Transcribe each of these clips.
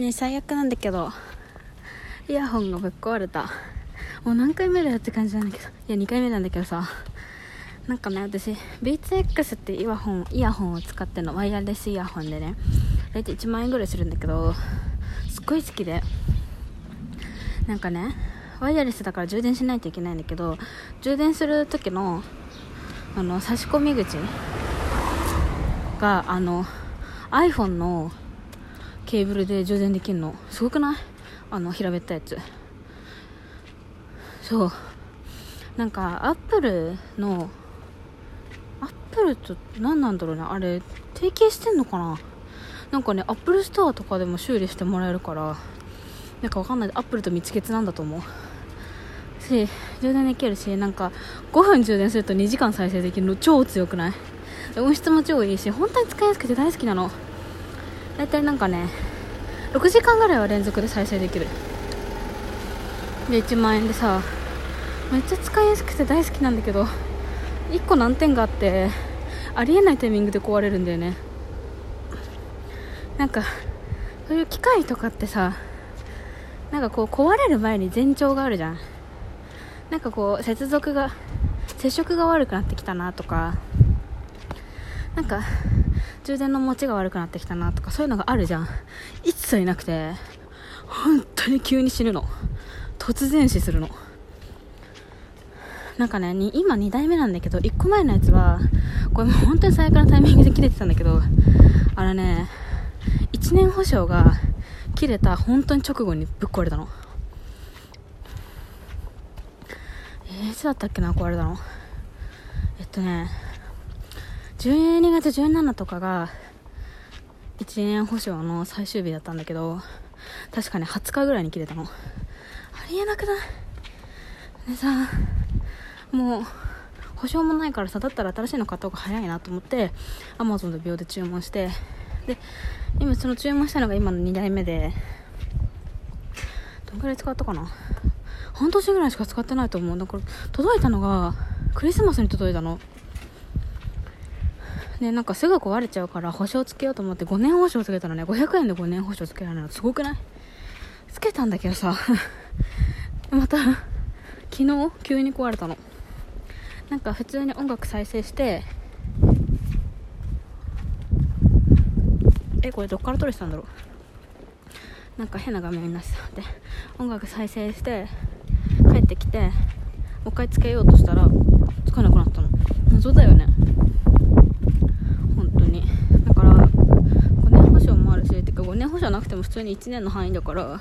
ね最悪なんだけどイヤホンがぶっ壊れた。もう何回目だよって感じなんだけどいや2回目なんだけどさ。なんかね私ビーツ X ってイヤホンイヤホンを使っての。ワイヤレスイヤホンでね。大体1万円ぐらいするんだけどすっごい好きで。なんかねワイヤレスだから充電しないといけないんだけど充電する時のあの差し込み口があの iPhone のケーブルで充電できるの？すごくない？あの平べったいやつ。そう。なんかアップルのアップルと何なんだろうね？あれ提携してんのかな？なんかねアップルストアとかでも修理してもらえるからなんかわかんない。アップルと蜜月なんだと思う。し充電できるしなんか5分充電すると2時間再生できるの超強くない？音質も超いいし本当に使いやすくて大好きなの。大体なんかね6時間ぐらいは連続で再生できる。で1万円でさめっちゃ使いやすくて大好きなんだけど1個難点があってありえないタイミングで壊れるんだよね。なんかそういう機械とかってさなんかこう壊れる前に前兆があるじゃん。なんかこう接続が接触が悪くなってきたなとか。なんか充電の持ちが悪くなってきたなとかそういうのがあるじゃん。一切なくて本当に急に死ぬの。突然死するの。なんかね今2台目なんだけど1個前のやつはこれもう本当に最悪なタイミングで切れてたんだけどあのね1年保証が切れた本当に直後にぶっ壊れたの。えー、いつだったっけな壊れたの。えっとね12月17とかが1年保証の最終日だったんだけど確かね20日ぐらいに切れたの。ありえなくない？でさもう保証もないからさだったら新しいの買った方が早いなと思ってアマゾンで秒で注文してで今その注文したのが今の2台目でどんぐらい使ったかな？半年ぐらいしか使ってないと思う。だから届いたのがクリスマスに届いたの。ねなんかすぐ壊れちゃうから保証つけようと思って5年保証つけたらね500円で5年保証つけられるのすごくない？つけたんだけどさ。また昨日急に壊れたの。なんか普通に音楽再生してえこれどっから撮れてたんだろう？なんか変な画面になってた。で音楽再生して帰ってきてもう一回つけようとしたらつかなくなったの。謎だよね本当にだから5年保証もあるしてか5年保証なくても普通に1年の範囲だから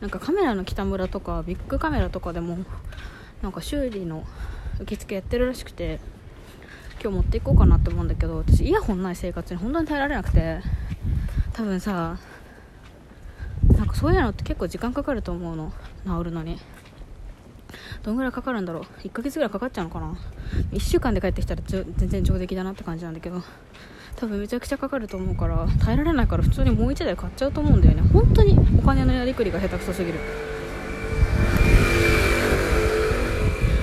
なんかカメラの北村とかビッグカメラとかでもなんか修理の受付やってるらしくて今日持っていこうかなって思うんだけど私イヤホンない生活に本当に耐えられなくて多分さなんかそういうのって結構時間かかると思うの。治るのに。どんぐらいかかるんだろう。1ヶ月ぐらいかかっちゃうのかな。1週間で帰ってきたら全然上出来だなって感じなんだけど。多分めちゃくちゃかかると思うから耐えられないから普通にもう1台買っちゃうと思うんだよね。本当にお金のやりくりが下手くそすぎる。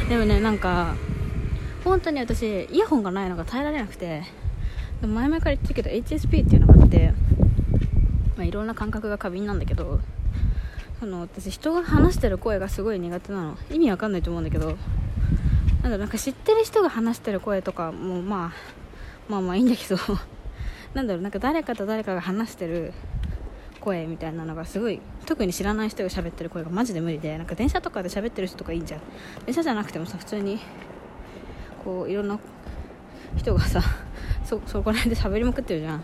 でもねなんか本当に私イヤホンがないのが耐えられなくて前々から言ってるけど HSP っていうのがあって、まあ、いろんな感覚が過敏なんだけどあの私人が話してる声がすごい苦手なの。意味わかんないと思うんだけどなんだなんか知ってる人が話してる声とかもまあまあまあいいんだけど。なんだろうなんか誰かと誰かが話してる声みたいなのがすごい特に知らない人が喋ってる声がマジで無理でなんか電車とかで喋ってる人とかいいじゃん。電車じゃなくてもさ普通にこういろんな人がさ そそこら辺で喋りまくってるじゃん。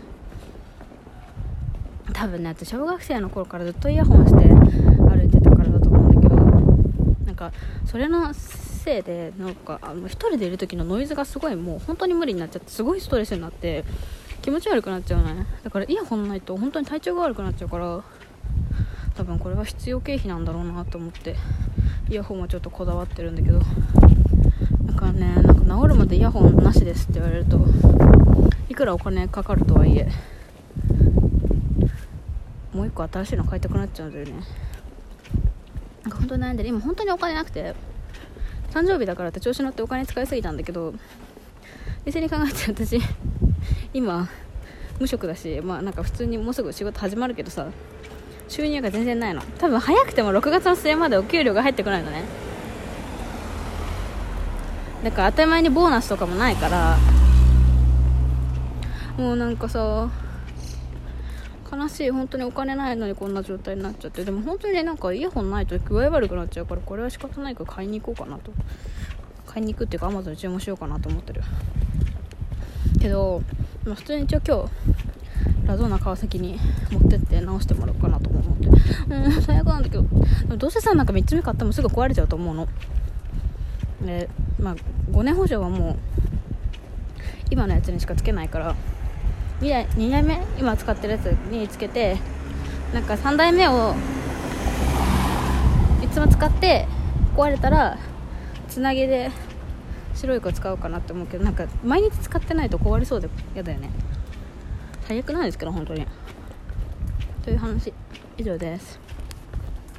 多分ね私小学生の頃からずっとイヤホンして歩いてたからだと思うんだけどなんかそれのせいでなんかあの1人でいる時のノイズがすごいもう本当に無理になっちゃってすごいストレスになって気持ち悪くなっちゃうね。だからイヤホンないと本当に体調が悪くなっちゃうから多分これは必要経費なんだろうなと思ってイヤホンはちょっとこだわってるんだけどだからねなんか治るまでイヤホンなしですって言われるといくらお金かかるとはいえもう一個新しいの買いたくなっちゃうんだよね。なんか本当に悩んでる。今本当にお金なくて誕生日だからって調子乗ってお金使いすぎたんだけど冷静に考えて私今無職だしまあなんか普通にもうすぐ仕事始まるけどさ収入が全然ないの。多分早くても6月の末までお給料が入ってこないのね。だから当たり前にボーナスとかもないからもうなんかさ悲しい本当にお金ないのにこんな状態になっちゃってでも本当にねなんかイヤホンないと具合悪くなっちゃうからこれは仕方ないから買いに行こうかなと。買いに行くっていうかアマゾンで注文しようかなと思ってる。けど、まあ、普通に一応今日ラゾーナ川崎に持ってって直してもらおうかなと思って。うん最悪なんだけどどうせさなんか3つ目買ってもすぐ壊れちゃうと思うの。でまあ5年保証はもう今のやつにしかつけないから。2代 ,2 代目今使ってるやつにつけてなんか3代目をいつも使って壊れたらつなぎで白い子使おうかなって思うけどなんか毎日使ってないと壊れそうで嫌だよね。最悪なんですけど本当に。という話以上です。